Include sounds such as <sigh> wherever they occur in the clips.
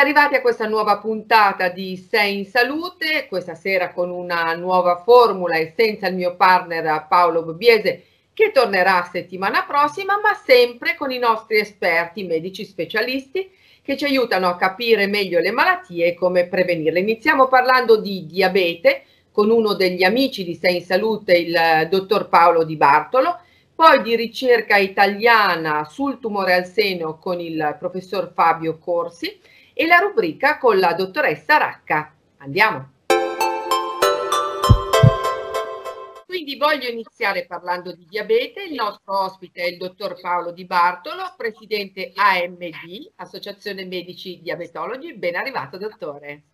Arrivati a questa nuova puntata di Sei in Salute, questa sera con una nuova formula e senza il mio partner Paolo Bobbiese che tornerà settimana prossima, ma sempre con i nostri esperti medici specialisti che ci aiutano a capire meglio le malattie e come prevenirle. Iniziamo parlando di diabete con uno degli amici di Sei in Salute, il dottor Paolo Di Bartolo, poi di ricerca italiana sul tumore al seno con il professor Fabio Corsi e la rubrica con la dottoressa Racca. Andiamo! Quindi voglio iniziare parlando di diabete. Il nostro ospite è il dottor Paolo Di Bartolo, presidente AMD, Associazione Medici Diabetologi. Ben arrivato, dottore.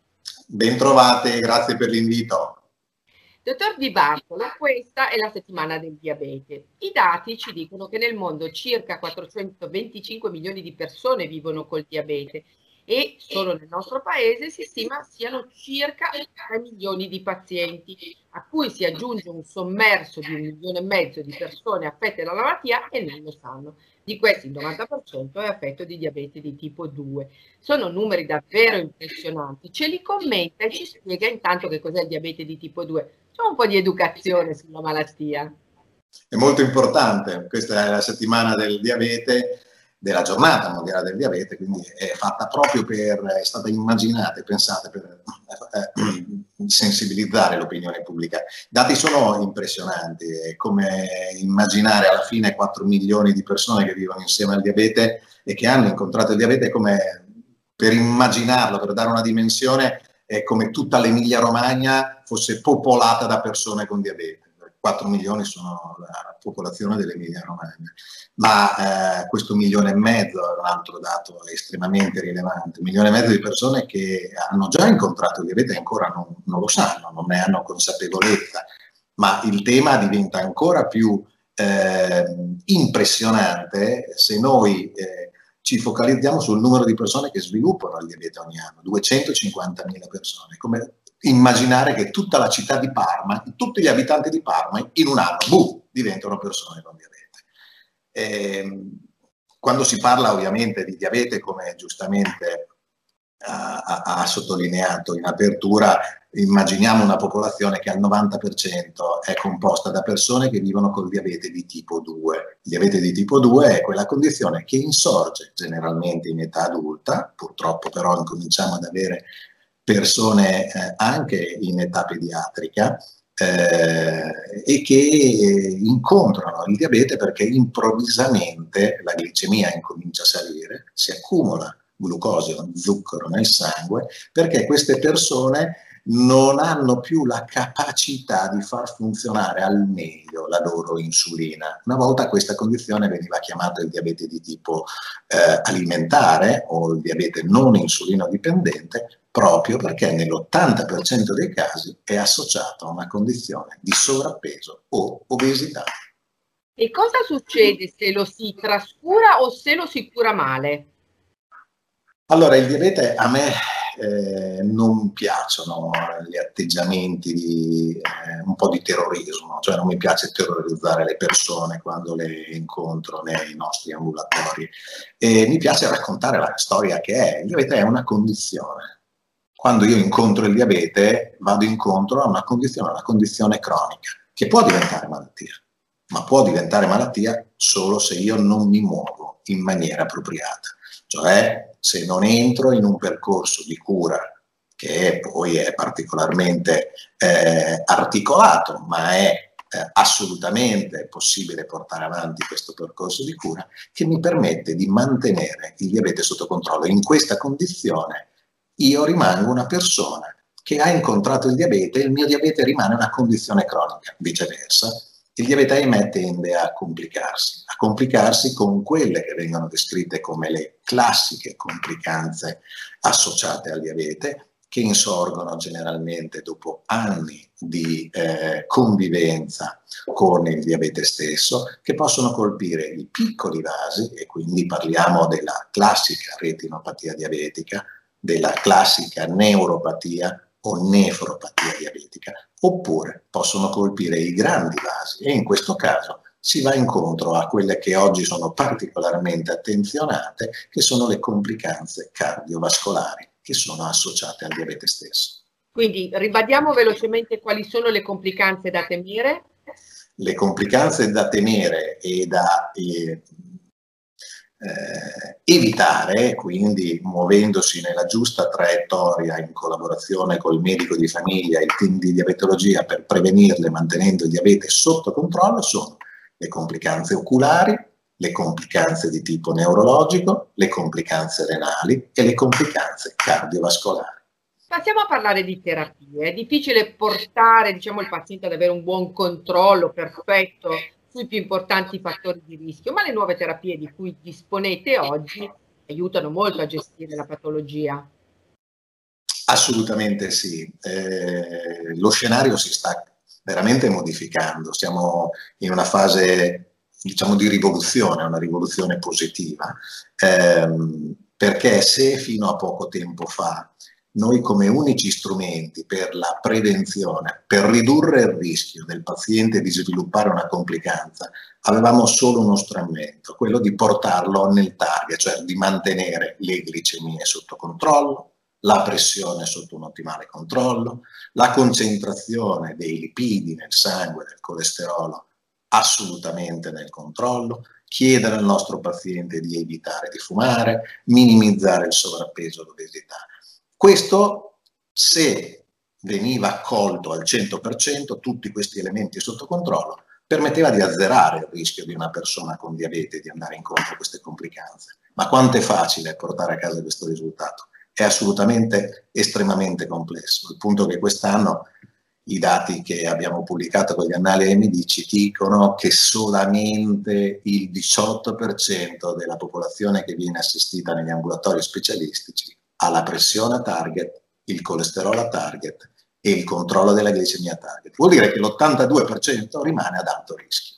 Ben trovate, grazie per l'invito. Dottor Di Bartolo, questa è la settimana del diabete. I dati ci dicono che nel mondo circa 425 milioni di persone vivono col diabete e solo nel nostro paese si stima siano circa 3 milioni di pazienti, a cui si aggiunge un sommerso di un milione e mezzo di persone affette dalla malattia e non lo sanno. Di questi il 90% è affetto di diabete di tipo 2. Sono numeri davvero impressionanti. Ce li commenta e ci spiega intanto che cos'è il diabete di tipo 2. C'è un po' di educazione sulla malattia. È molto importante, questa è la settimana del diabete della giornata mondiale del diabete, quindi è fatta proprio per, è stata immaginata e pensata per eh, sensibilizzare l'opinione pubblica. I dati sono impressionanti, è come immaginare alla fine 4 milioni di persone che vivono insieme al diabete e che hanno incontrato il diabete, è come per immaginarlo, per dare una dimensione, è come tutta l'Emilia Romagna fosse popolata da persone con diabete. 4 milioni sono la popolazione dell'Emilia Romagna, ma eh, questo milione e mezzo è un altro dato estremamente rilevante, un milione e mezzo di persone che hanno già incontrato il diabete e ancora non, non, lo sanno, non ne hanno consapevolezza, ma il tema diventa ancora più eh, impressionante se noi eh, ci focalizziamo sul numero di persone che sviluppano il diabete ogni anno, 250.000 persone, come immaginare che tutta la città di Parma, tutti gli abitanti di Parma, in un anno, boom, diventano persone con diabete. E, ehm, quando si parla ovviamente di diabete, come giustamente ha, ha, sottolineato in apertura, immaginiamo una popolazione che al 90% è composta da persone che vivono col diabete di tipo 2. Il diabete di tipo 2 è quella condizione che insorge generalmente in età adulta, purtroppo però incominciamo ad avere persone eh, anche in età pediatrica eh, e che eh, incontrano il diabete perché improvvisamente la glicemia incomincia a salire, si accumula glucosio, zucchero nel sangue, perché queste persone non hanno più la capacità di far funzionare al meglio la loro insulina. Una volta questa condizione veniva chiamata il diabete di tipo eh, alimentare o il diabete non insulino dipendente, proprio perché nell'80% dei casi è associato a una condizione di sovrappeso o obesità. E cosa succede se lo si trascura o se lo si cura male? Allora, il diabete a me eh, non piacciono gli atteggiamenti di eh, un po' di terrorismo, cioè non mi piace terrorizzare le persone quando le incontro nei nostri ambulatori e mi piace raccontare la storia che è. Il diabete è una condizione, quando io incontro il diabete vado incontro a una condizione, una condizione cronica, che può diventare malattia, ma può diventare malattia solo se io non mi muovo in maniera appropriata, cioè se non entro in un percorso di cura che poi è particolarmente eh, articolato, ma è eh, assolutamente possibile portare avanti questo percorso di cura che mi permette di mantenere il diabete sotto controllo. In questa condizione io rimango una persona che ha incontrato il diabete e il mio diabete rimane una condizione cronica, viceversa. Il diabete ahimè tende a complicarsi, a complicarsi con quelle che vengono descritte come le classiche complicanze associate al diabete che insorgono generalmente dopo anni di eh, convivenza con il diabete stesso, che possono colpire i piccoli vasi, e quindi parliamo della classica retinopatia diabetica, della classica neuropatia o nefropatia diabetica, oppure possono colpire i grandi vasi e in questo caso si va incontro a quelle che oggi sono particolarmente attenzionate, che sono le complicanze cardiovascolari che sono associate al diabete stesso. Quindi ribadiamo velocemente quali sono le complicanze da temere. Le complicanze da temere e da eh, eh, evitare, quindi muovendosi nella giusta traiettoria in collaborazione col medico di famiglia, il team di diabetologia per prevenirle mantenendo il diabete sotto controllo, sono le complicanze oculari, le complicanze di tipo neurologico, le complicanze renali e le complicanze cardiovascolari. Passiamo a parlare di terapie. È difficile portare diciamo, il paziente ad avere un buon controllo perfetto sui più importanti fattori di rischio, ma le nuove terapie di cui disponete oggi aiutano molto a gestire la patologia. Assolutamente sì. Eh, lo scenario si sta veramente modificando. Siamo in una fase diciamo di rivoluzione, una rivoluzione positiva, ehm, perché se fino a poco tempo fa noi come unici strumenti per la prevenzione, per ridurre il rischio del paziente di sviluppare una complicanza, avevamo solo uno strumento, quello di portarlo nel target, cioè di mantenere le glicemie sotto controllo, la pressione sotto un ottimale controllo, la concentrazione dei lipidi nel sangue, del colesterolo assolutamente nel controllo, chiedere al nostro paziente di evitare di fumare, minimizzare il sovrappeso e l'obesità. Questo, se veniva accolto al 100%, tutti questi elementi sotto controllo, permetteva di azzerare il rischio di una persona con diabete di andare incontro a queste complicanze. Ma quanto è facile portare a casa questo risultato? È assolutamente estremamente complesso, al punto che quest'anno i dati che abbiamo pubblicato con gli annali AMD ci dicono che solamente il 18% della popolazione che viene assistita negli ambulatori specialistici ha la pressione a target, il colesterolo a target e il controllo della glicemia a target. Vuol dire che l'82% rimane ad alto rischio.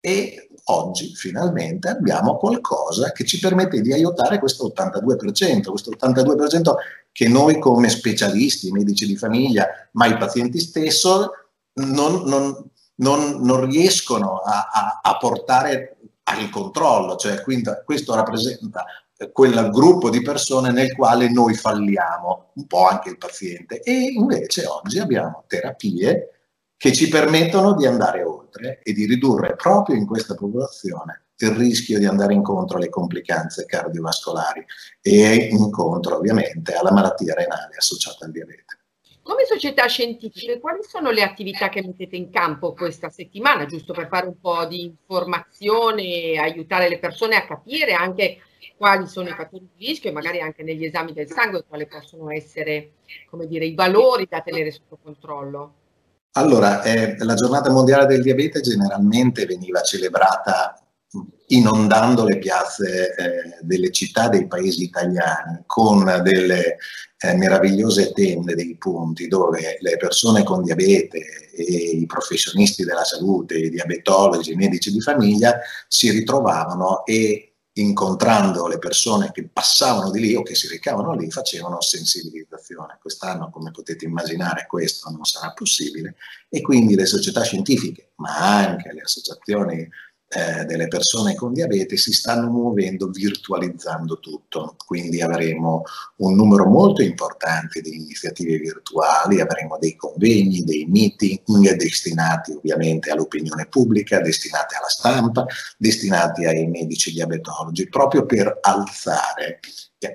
E oggi finalmente abbiamo qualcosa che ci permette di aiutare questo 82%, questo 82% che noi come specialisti, medici di famiglia, ma i pazienti stesso, non, non, non, non riescono a, a, a, portare al controllo, cioè quindi questo rappresenta quel gruppo di persone nel quale noi falliamo, un po' anche il paziente, e invece oggi abbiamo terapie che ci permettono di andare oltre e di ridurre proprio in questa popolazione il rischio di andare incontro alle complicanze cardiovascolari e incontro ovviamente alla malattia renale associata al diabete. Come società scientifiche, quali sono le attività che mettete in campo questa settimana, giusto per fare un po' di informazione e aiutare le persone a capire anche quali sono i fattori di rischio e magari anche negli esami del sangue quali possono essere come dire, i valori da tenere sotto controllo? Allora, eh, la giornata mondiale del diabete generalmente veniva celebrata inondando le piazze eh, delle città dei paesi italiani con delle eh, meravigliose tende, dei punti dove le persone con diabete e i professionisti della salute, i diabetologi, i medici di famiglia si ritrovavano e incontrando le persone che passavano di lì o che si recavano lì facevano sensibilizzazione. Quest'anno, come potete immaginare, questo non sarà possibile e quindi le società scientifiche, ma anche le associazioni eh, delle persone con diabete si stanno muovendo virtualizzando tutto, quindi avremo un numero molto importante di iniziative virtuali, avremo dei convegni, dei meeting destinati ovviamente all'opinione pubblica, destinati alla stampa, destinati ai medici diabetologi, proprio per alzare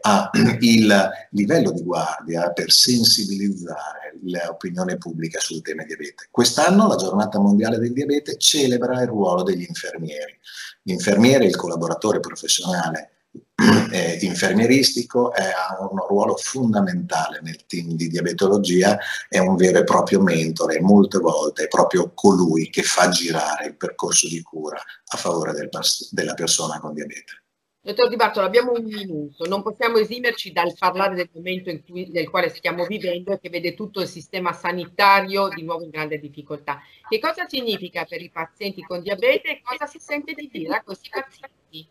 a <clears throat> il livello di guardia per sensibilizzare l'opinione pubblica sul tema diabete. Quest'anno la giornata mondiale del diabete celebra il ruolo degli infermieri. L'infermiere, il collaboratore professionale <clears throat> eh, infermieristico, è, ha un ruolo fondamentale nel team di diabetologia, è un vero e proprio mentore, molte volte è proprio colui che fa girare il percorso di cura a favore del, della persona con diabete. Dottor Di Bartolo, abbiamo un minuto, non possiamo esimerci dal parlare del momento cui, nel quale stiamo vivendo e che vede tutto il sistema sanitario di nuovo in grande difficoltà. Che cosa significa per i pazienti con diabete e cosa si sente di dire a questi pazienti?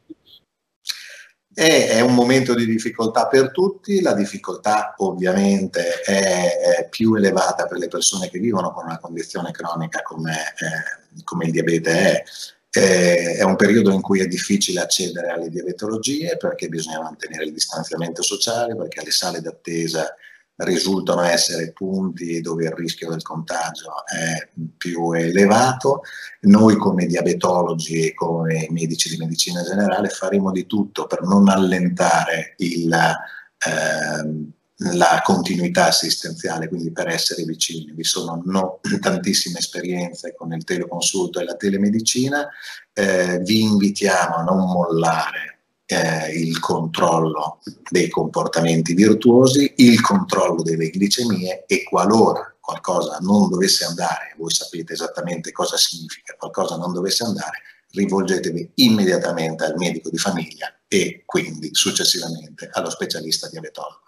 È, è un momento di difficoltà per tutti, la difficoltà ovviamente è, più elevata per le persone che vivono con una condizione cronica come, eh, come il diabete è eh, è un periodo in cui è difficile accedere alle diabetologie perché bisogna mantenere il distanziamento sociale, perché le sale d'attesa risultano essere punti dove il rischio del contagio è più elevato. Noi come diabetologi e come medici di medicina generale faremo di tutto per non allentare il, eh, la continuità assistenziale, quindi per essere vicini. Vi sono no, <clears throat> tantissime esperienze con il teleconsulto e la telemedicina. Eh, vi invitiamo a non mollare eh, il controllo dei comportamenti virtuosi, il controllo delle glicemie e qualora qualcosa non dovesse andare, voi sapete esattamente cosa significa, qualcosa non dovesse andare, rivolgetevi immediatamente al medico di famiglia e quindi successivamente allo specialista diabetologo.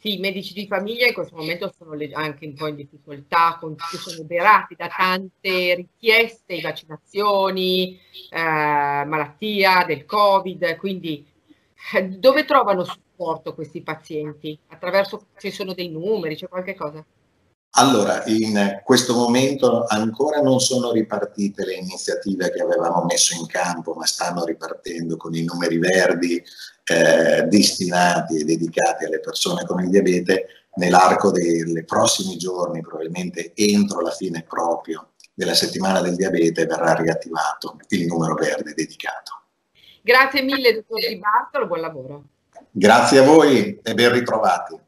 Sì, i medici di famiglia in questo momento sono anche un po' in difficoltà, sono oberati da tante richieste, vaccinazioni, eh, malattia del Covid, quindi eh, dove trovano supporto questi pazienti? Attraverso, ci sono dei numeri, c'è qualche cosa? Allora, in questo momento ancora non sono ripartite le iniziative che avevamo messo in campo, ma stanno ripartendo con i numeri verdi eh, destinati e dedicati alle persone con il diabete. Nell'arco dei prossimi giorni, probabilmente entro la fine proprio della settimana del diabete, verrà riattivato il numero verde dedicato. Grazie mille, dottor Di Bartolo, buon lavoro. Grazie a voi e ben ritrovati.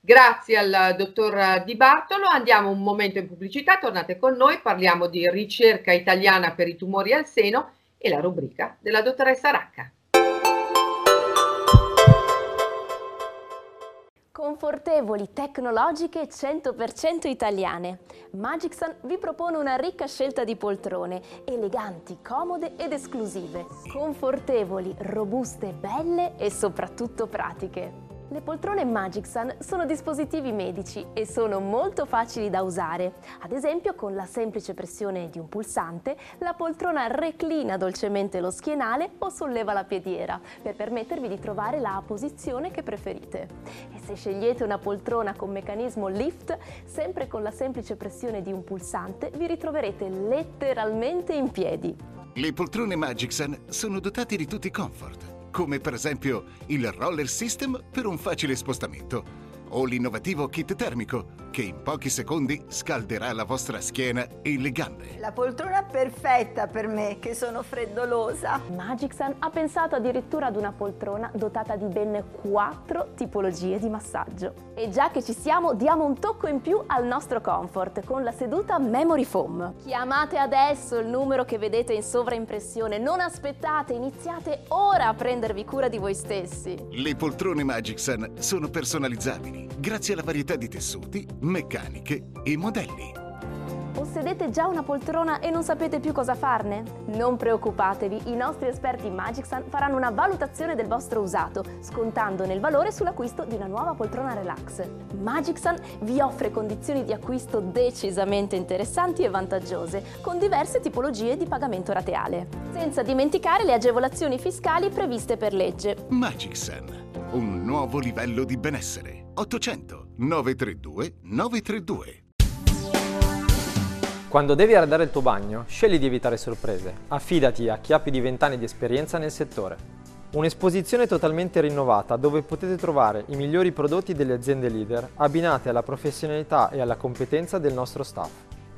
Grazie al dottor Di Bartolo. Andiamo un momento in pubblicità, tornate con noi, parliamo di ricerca italiana per i tumori al seno e la rubrica della dottoressa Racca. Confortevoli, tecnologiche 100% italiane. Magicsan vi propone una ricca scelta di poltrone, eleganti, comode ed esclusive. Confortevoli, robuste, belle e soprattutto pratiche. Le poltrone Magicsan sono dispositivi medici e sono molto facili da usare. Ad esempio, con la semplice pressione di un pulsante, la poltrona reclina dolcemente lo schienale o solleva la piediera per permettervi di trovare la posizione che preferite. E se scegliete una poltrona con meccanismo lift, sempre con la semplice pressione di un pulsante, vi ritroverete letteralmente in piedi. Le poltrone Magicsan sono dotate di tutti i comfort come per esempio il roller system per un facile spostamento o l'innovativo kit termico che in pochi secondi scalderà la vostra schiena e le gambe. La poltrona perfetta per me che sono freddolosa. Magicsan ha pensato addirittura ad una poltrona dotata di ben quattro tipologie di massaggio. E già che ci siamo, diamo un tocco in più al nostro comfort con la seduta Memory Foam. Chiamate adesso il numero che vedete in sovraimpressione, non aspettate, iniziate ora a prendervi cura di voi stessi. Le poltrone Magicsan sono personalizzabili grazie alla varietà di tessuti, meccaniche e modelli. Possedete già una poltrona e non sapete più cosa farne? Non preoccupatevi, i nostri esperti Magicsan faranno una valutazione del vostro usato, scontando nel valore sull'acquisto di una nuova poltrona relax. Magicsan vi offre condizioni di acquisto decisamente interessanti e vantaggiose, con diverse tipologie di pagamento rateale. Senza dimenticare le agevolazioni fiscali previste per legge. Magicsan, un nuovo livello di benessere. 800 932 932. Quando devi arredare il tuo bagno, scegli di evitare sorprese. Affidati a chi ha più di 20 anni di esperienza nel settore. Un'esposizione totalmente rinnovata dove potete trovare i migliori prodotti delle aziende leader abbinate alla professionalità e alla competenza del nostro staff.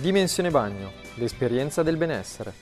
Dimensione Bagno, l'esperienza del benessere.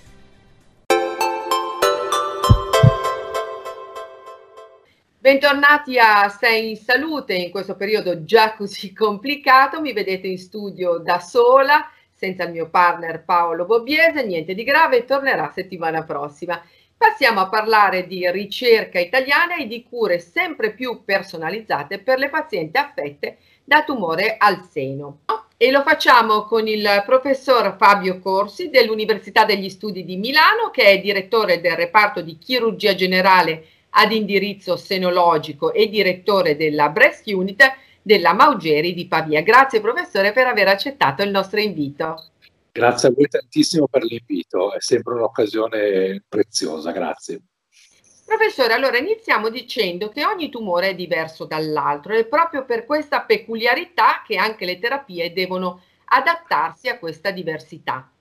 Bentornati a Sei in Salute in questo periodo già così <laughs> complicato. Mi vedete in studio da sola, senza il mio partner Paolo Bobbiese, niente di grave, tornerà settimana prossima. Passiamo a parlare di ricerca italiana e di cure sempre più personalizzate per le pazienti affette da tumore al seno. E lo facciamo con il professor Fabio Corsi dell'Università degli Studi di Milano, che è direttore del reparto di chirurgia generale ad indirizzo senologico e direttore della Breast Unit della Maugeri di Pavia. Grazie professore per aver accettato il nostro invito. Grazie a voi tantissimo per l'invito, è sempre un'occasione preziosa, grazie. Professore, allora iniziamo dicendo che ogni tumore è diverso dall'altro e proprio per questa peculiarità che anche le terapie devono adattarsi a questa diversità.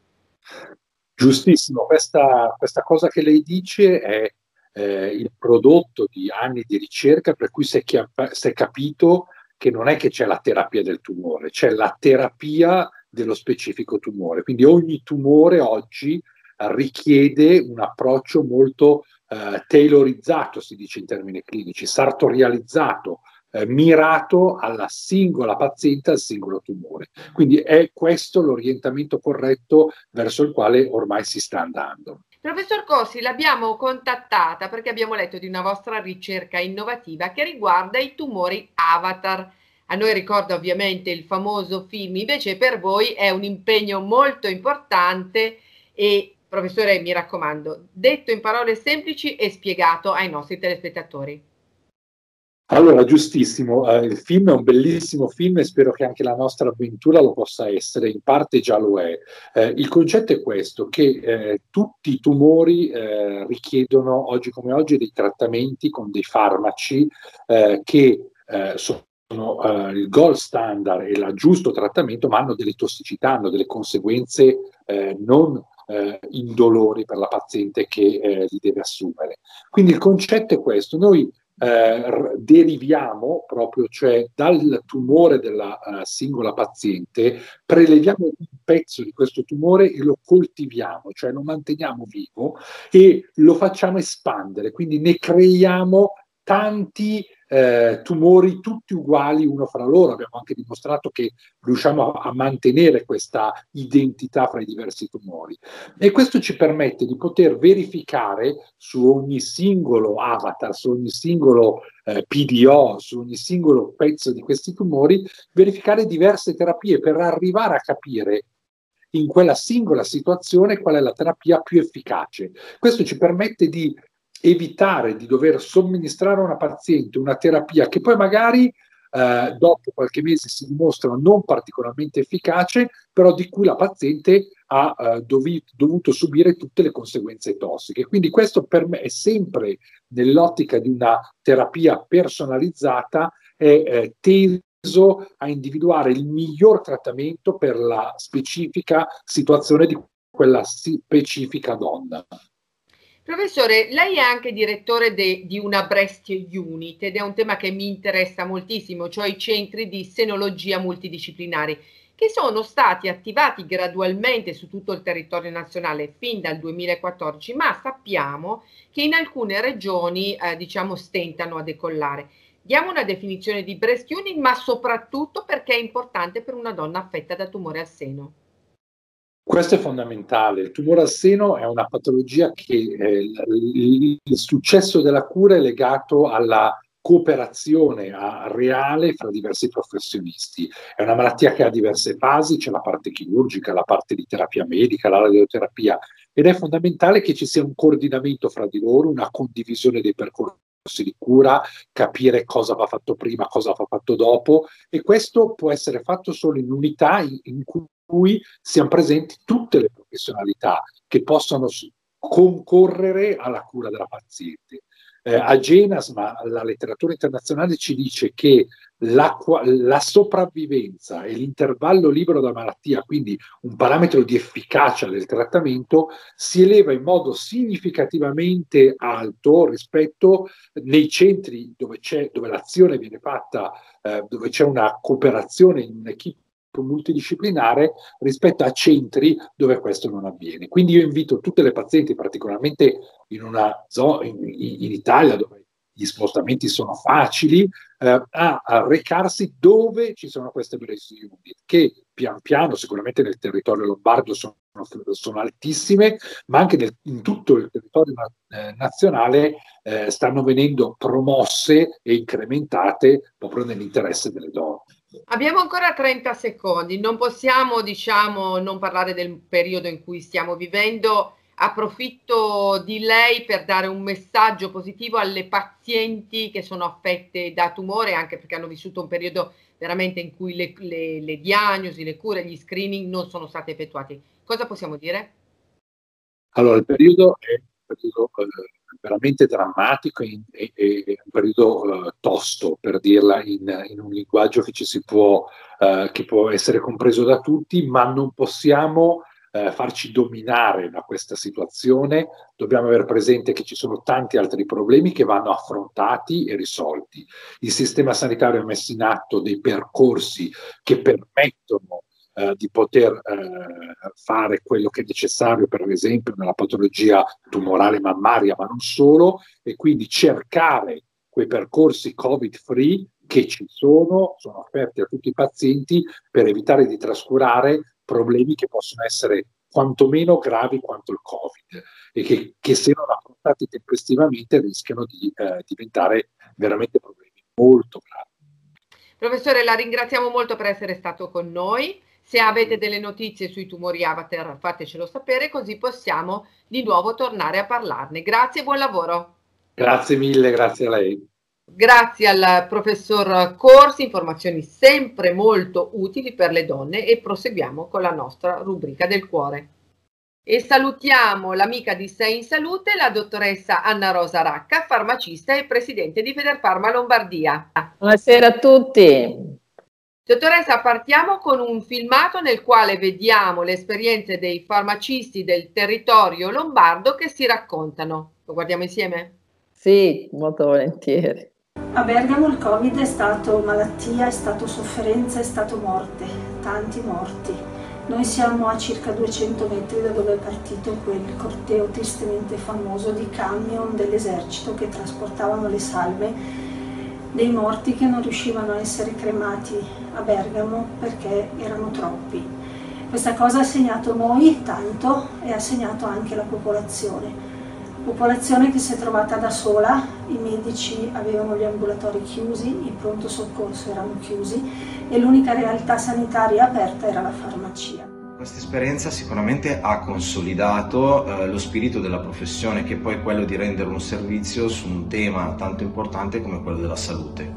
Giustissimo, questa, questa cosa che lei dice è eh, il prodotto di anni di ricerca per cui si è, chiap- si è capito che non è che c'è la terapia del tumore, c'è la terapia dello specifico tumore. Quindi ogni tumore oggi richiede un approccio molto eh, tailorizzato, si dice in termini clinici, sartorializzato, eh, mirato alla singola paziente, al singolo tumore. Quindi è questo l'orientamento corretto verso il quale ormai si sta andando. Professor Corsi, l'abbiamo contattata perché abbiamo letto di una vostra ricerca innovativa che riguarda i tumori avatar. A noi ricorda ovviamente il famoso film, invece per voi è un impegno molto importante e professore mi raccomando, detto in parole semplici e spiegato ai nostri telespettatori. Allora, giustissimo, eh, il film è un bellissimo film e spero che anche la nostra avventura lo possa essere, in parte già lo è. Eh, il concetto è questo, che eh, tutti i tumori eh, richiedono oggi come oggi dei trattamenti con dei farmaci eh, che eh, sono il gold standard e il giusto trattamento, ma hanno delle tossicità, hanno delle conseguenze non indolori per la paziente che li deve assumere. Quindi il concetto è questo, noi eh, deriviamo proprio, cioè dal tumore della uh, singola paziente, preleviamo un pezzo di questo tumore e lo coltiviamo, cioè lo manteniamo vivo e lo facciamo espandere, quindi ne creiamo tanti eh, tumori tutti uguali uno fra loro. Abbiamo anche dimostrato che riusciamo a, a, mantenere questa identità fra i diversi tumori. E questo ci permette di poter verificare su ogni singolo avatar, su ogni singolo eh, PDO, su ogni singolo pezzo di questi tumori, verificare diverse terapie per arrivare a capire in quella singola situazione qual è la terapia più efficace. Questo ci permette di evitare di dover somministrare a una paziente una terapia che poi magari eh, dopo qualche mese si dimostra non particolarmente efficace, però di cui la paziente ha eh, dovi, dovuto subire tutte le conseguenze tossiche. Quindi questo per me è sempre nell'ottica di una terapia personalizzata, è eh, teso a individuare il miglior trattamento per la specifica situazione di quella specifica donna. Professore, lei è anche direttore de, di una Breast Unit ed è un tema che mi interessa moltissimo, cioè i centri di senologia multidisciplinari, che sono stati attivati gradualmente su tutto il territorio nazionale fin dal 2014, ma sappiamo che in alcune regioni eh, diciamo stentano a decollare. Diamo una definizione di Breast Unit, ma soprattutto perché è importante per una donna affetta da tumore al seno. Questo è fondamentale. Il tumore al seno è una patologia che eh, il, successo della cura è legato alla cooperazione reale fra diversi professionisti. È una malattia che ha diverse fasi, c'è la parte chirurgica, la parte di terapia medica, la radioterapia, ed è fondamentale che ci sia un coordinamento fra di loro, una condivisione dei percorsi di cura, capire cosa va fatto prima, cosa va fatto dopo e questo può essere fatto solo in unità in cui cui siano presenti tutte le professionalità che possono concorrere alla cura della paziente. Eh, a Genas, ma la letteratura internazionale ci dice che la, la sopravvivenza e l'intervallo libero da malattia, quindi un parametro di efficacia del trattamento, si eleva in modo significativamente alto rispetto nei centri dove, dove l'azione viene fatta, eh, dove c'è una cooperazione in un'equipe multidisciplinare rispetto a centri dove questo non avviene. Quindi io invito tutte le pazienti, particolarmente in, una zona, in, in Italia dove gli spostamenti sono facili, eh, a, a, recarsi dove ci sono queste brace unit, che pian piano, sicuramente nel territorio lombardo sono, sono altissime, ma anche nel, in tutto il territorio eh, nazionale eh, stanno venendo promosse e incrementate proprio nell'interesse delle donne. Abbiamo ancora 30 secondi, non possiamo diciamo non parlare del periodo in cui stiamo vivendo approfitto di lei per dare un messaggio positivo alle pazienti che sono affette da tumore, anche perché hanno vissuto un periodo veramente in cui le, le, le diagnosi, le cure, gli screening non sono stati effettuati. Cosa possiamo dire? Allora, il periodo è periodo eh, veramente drammatico e, e, un periodo eh, tosto, per dirla in, in, un linguaggio che ci si può, eh, che può essere compreso da tutti, ma non possiamo eh, farci dominare da questa situazione, dobbiamo avere presente che ci sono tanti altri problemi che vanno affrontati e risolti. Il sistema sanitario ha messo in atto dei percorsi che permettono eh, di poter eh, fare quello che è necessario, per esempio, nella patologia tumorale mammaria, ma non solo, e quindi cercare quei percorsi covid-free che ci sono, sono offerti a tutti i pazienti per evitare di trascurare problemi che possono essere quantomeno gravi quanto il Covid e che, che se non affrontati tempestivamente rischiano di eh, diventare veramente problemi molto gravi. Professore, la ringraziamo molto per essere stato con noi. Se avete delle notizie sui tumori avatar fatecelo sapere così possiamo di nuovo tornare a parlarne. Grazie e buon lavoro. Grazie mille, grazie a lei. Grazie al professor Corsi, informazioni sempre molto utili per le donne e proseguiamo con la nostra rubrica del cuore. E salutiamo l'amica di Sei in Salute, la dottoressa Anna Rosa Racca, farmacista e presidente di Federfarma Lombardia. Buonasera a tutti. Dottoressa, partiamo con un filmato nel quale vediamo le esperienze dei farmacisti del territorio lombardo che si raccontano. Lo guardiamo insieme? Sì, molto volentieri. A Bergamo il Covid è stato malattia, è stato sofferenza, è stato morte, tanti morti. Noi siamo a circa 200 metri da dove è partito quel corteo tristemente famoso di camion dell'esercito che trasportavano le salme dei morti che non riuscivano a essere cremati a Bergamo perché erano troppi. Questa cosa ha segnato noi tanto e ha segnato anche la popolazione popolazione che si è trovata da sola, i medici avevano gli ambulatori chiusi, il pronto soccorso erano chiusi e l'unica realtà sanitaria aperta era la farmacia. Questa esperienza sicuramente ha consolidato eh, lo spirito della professione che poi è quello di rendere un servizio su un tema tanto importante come quello della salute.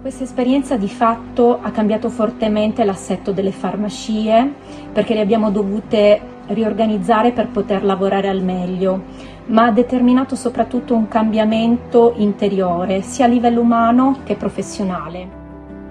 Questa esperienza di fatto ha cambiato fortemente l'assetto delle farmacie perché le abbiamo dovute riorganizzare per poter lavorare al meglio ma ha determinato soprattutto un cambiamento interiore, sia a livello umano che professionale.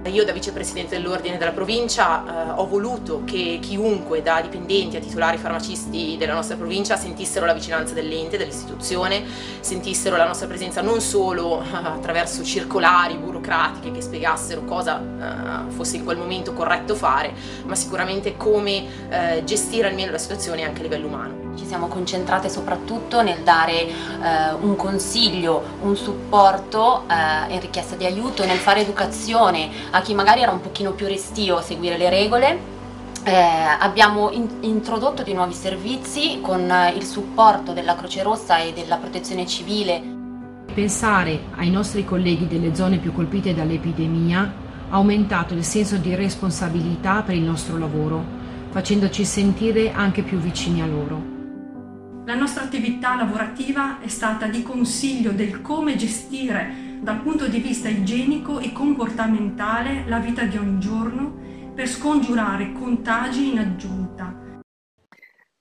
Io da vicepresidente dell'ordine della provincia eh, ho voluto che chiunque, da dipendenti a titolari farmacisti della nostra provincia, sentissero la vicinanza dell'ente, dell'istituzione, sentissero la nostra presenza non solo eh, attraverso circolari burocratiche che spiegassero cosa eh, fosse in quel momento corretto fare, ma sicuramente come eh, gestire al meglio la situazione anche a livello umano. Ci siamo concentrate soprattutto nel dare eh, un consiglio, un supporto eh, in richiesta di aiuto, nel fare educazione a chi magari era un pochino più restio a seguire le regole. Eh, abbiamo in introdotto dei nuovi servizi con eh, il supporto della Croce Rossa e della Protezione Civile. Pensare ai nostri colleghi delle zone più colpite dall'epidemia ha aumentato il senso di responsabilità per il nostro lavoro, facendoci sentire anche più vicini a loro. La nostra attività lavorativa è stata di consiglio del come gestire dal punto di vista igienico e comportamentale la vita di ogni giorno per scongiurare contagi in aggiunta.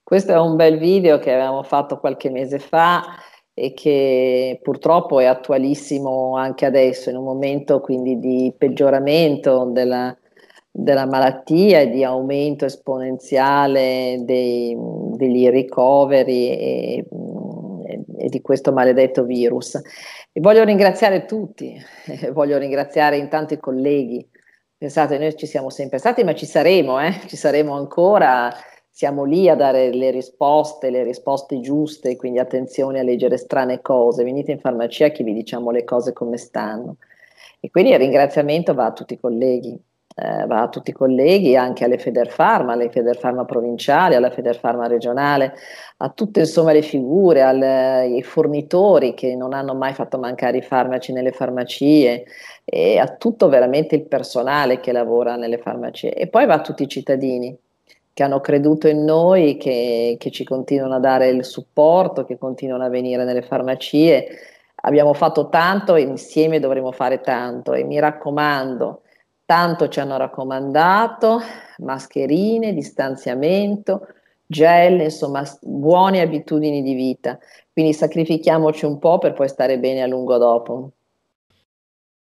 Questo è un bel video che avevamo fatto qualche mese fa e che purtroppo è attualissimo anche adesso, in un momento quindi di peggioramento della, della malattia e di aumento esponenziale dei, degli ricoveri e, e, di questo maledetto virus. E voglio ringraziare tutti, <laughs> voglio ringraziare intanto i colleghi. Pensate, noi ci siamo sempre stati, ma ci saremo, eh? ci saremo ancora siamo lì a dare le risposte, le risposte giuste, quindi attenzione a leggere strane cose, venite in farmacia che vi diciamo le cose come stanno. E quindi il ringraziamento va a tutti i colleghi, eh, va a tutti i colleghi, anche alle Federfarma, alle Federfarma provinciali, alla Federfarma regionale, a tutte insomma le figure, ai fornitori che non hanno mai fatto mancare i farmaci nelle farmacie e a tutto veramente il personale che lavora nelle farmacie. E poi va a tutti i cittadini che hanno creduto in noi, che, che ci continuano a dare il supporto, che continuano a venire nelle farmacie. Abbiamo fatto tanto e insieme dovremo fare tanto e mi raccomando, tanto ci hanno raccomandato, mascherine, distanziamento, gel, insomma buone abitudini di vita. Quindi sacrifichiamoci un po' per poi stare bene a lungo dopo.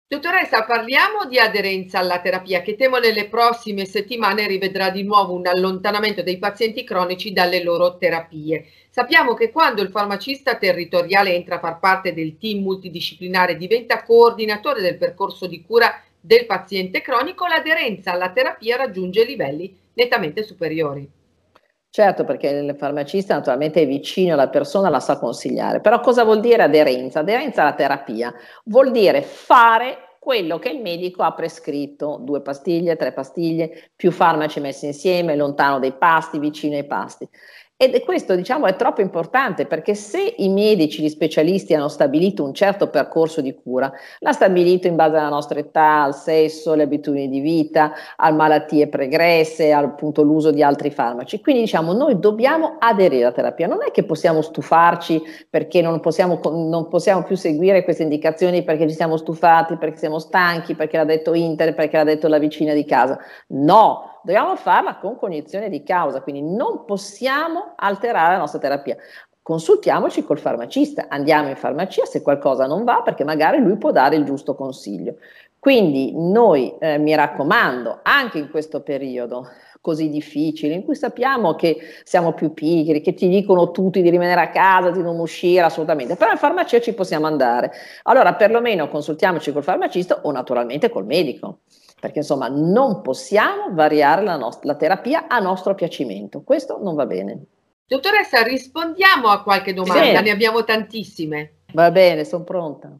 Dottoressa, parliamo di aderenza alla terapia che temo nelle prossime settimane rivedrà di nuovo un allontanamento dei pazienti cronici dalle loro terapie. Sappiamo che quando il farmacista territoriale entra a far parte del team multidisciplinare diventa coordinatore del percorso di cura del paziente cronico, l'aderenza alla terapia raggiunge livelli nettamente superiori. Certo, perché il farmacista naturalmente è vicino alla persona, la sa consigliare. Però cosa vuol dire aderenza? Aderenza alla terapia vuol dire fare quello che il medico ha prescritto, due pastiglie, tre pastiglie, più farmaci messi insieme, lontano dai pasti, vicino ai pasti. Ed questo diciamo è troppo importante perché se i medici, gli specialisti hanno stabilito un certo percorso di cura, l'ha stabilito in base alla nostra età, al sesso, alle abitudini di vita, a malattie pregresse, appunto l'uso di altri farmaci. Quindi diciamo noi dobbiamo aderire alla terapia, non è che possiamo stufarci perché non possiamo, non possiamo più seguire queste indicazioni perché ci siamo stufati, perché siamo stanchi, perché l'ha detto Inter, perché l'ha detto la vicina di casa. No, dobbiamo farla con cognizione di causa, quindi non possiamo alterare la nostra terapia. Consultiamoci col farmacista, andiamo in farmacia se qualcosa non va perché magari lui può dare il giusto consiglio. Quindi noi, eh, mi raccomando, anche in questo periodo così difficile, in cui sappiamo che siamo più piccoli, che ti dicono tutti di rimanere a casa, di non uscire assolutamente, però in farmacia ci possiamo andare. Allora perlomeno consultiamoci col farmacista o naturalmente col medico perché insomma non possiamo variare la, nostra, la terapia a nostro piacimento, questo non va bene. Dottoressa, rispondiamo a qualche domanda, sì. ne abbiamo tantissime. Va bene, sono pronta.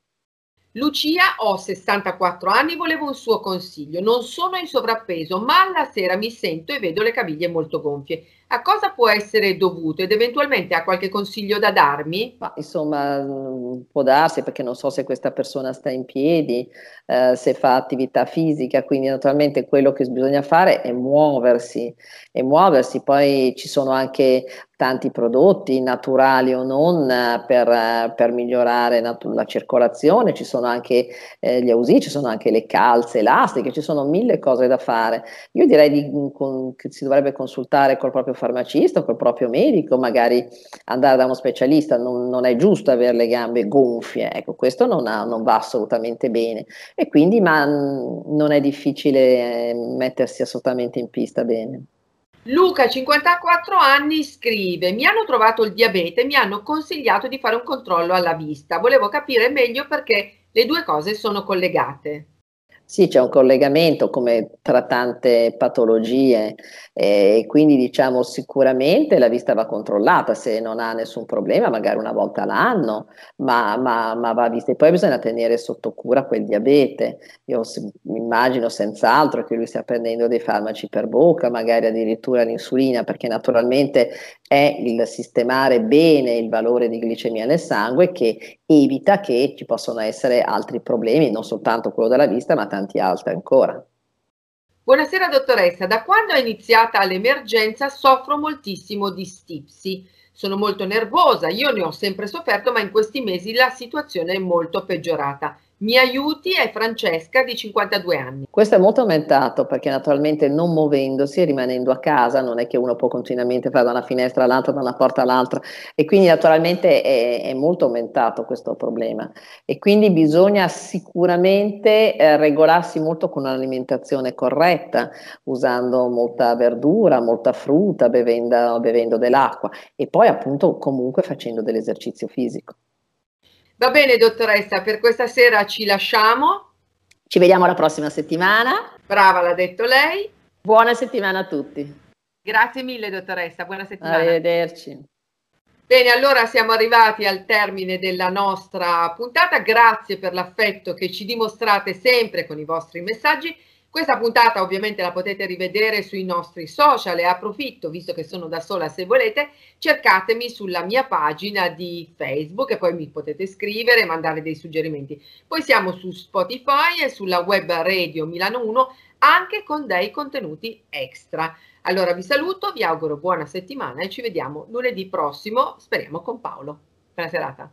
Lucia, ho 64 anni, volevo un suo consiglio. Non sono in sovrappeso, ma alla sera mi sento e vedo le caviglie molto gonfie. A cosa può essere dovuto ed eventualmente ha qualche consiglio da darmi? Ma, insomma, mm, può darsi perché non so se questa persona sta in piedi, eh, se fa attività fisica, quindi naturalmente quello che bisogna fare è muoversi e muoversi. Poi ci sono anche tanti prodotti naturali o non per, per migliorare la circolazione, ci sono anche eh, gli ausi, ci sono anche le calze elastiche, ci sono mille cose da fare. Io direi di, con, che si dovrebbe consultare col proprio farmacista, col proprio medico, magari andare da uno specialista, non, non è giusto avere le gambe gonfie, ecco, questo non, ha, non va assolutamente bene e quindi ma, non è difficile eh, mettersi assolutamente in pista bene. Luca, 54 anni, scrive: Mi hanno trovato il diabete, mi hanno consigliato di fare un controllo alla vista. Volevo capire meglio perché le due cose sono collegate. Sì, c'è un collegamento come tra tante patologie e quindi diciamo sicuramente la vista va controllata se non ha nessun problema, magari una volta l'anno, ma, ma, ma va vista. E poi bisogna tenere sotto cura quel diabete. Io mi immagino senz'altro che lui stia prendendo dei farmaci per bocca, magari addirittura l'insulina, perché naturalmente è il sistemare bene il valore di glicemia nel sangue che evita che ci possano essere altri problemi, non soltanto quello della vista, ma tanti altri ancora. Buonasera dottoressa, da quando è iniziata l'emergenza soffro moltissimo di stipsi. Sono molto nervosa, io ne ho sempre sofferto, ma in questi mesi la situazione è molto peggiorata. Mi aiuti è Francesca di 52 anni. Questo è molto aumentato perché naturalmente non muovendosi e rimanendo a casa non è che uno può continuamente fare da una finestra all'altra, da una porta all'altra e quindi naturalmente è, è molto aumentato questo problema e quindi bisogna sicuramente eh, regolarsi molto con un'alimentazione corretta, usando molta verdura, molta frutta, bevendo, bevendo dell'acqua e poi appunto comunque facendo dell'esercizio fisico. Va bene, dottoressa, per questa sera ci lasciamo. Ci vediamo la prossima settimana. Brava, l'ha detto lei. Buona settimana a tutti. Grazie mille dottoressa, buona settimana. Arrivederci. Bene, allora siamo arrivati al termine della nostra puntata. Grazie per l'affetto che ci dimostrate sempre con i vostri messaggi. Questa puntata ovviamente la potete rivedere sui nostri social e approfitto, visto che sono da sola se volete, cercatemi sulla mia pagina di Facebook e poi mi potete scrivere e mandare dei suggerimenti. Poi siamo su Spotify e sulla web radio Milano 1 anche con dei contenuti extra. Allora vi saluto, vi auguro buona settimana e ci vediamo lunedì prossimo, speriamo con Paolo. Buona serata.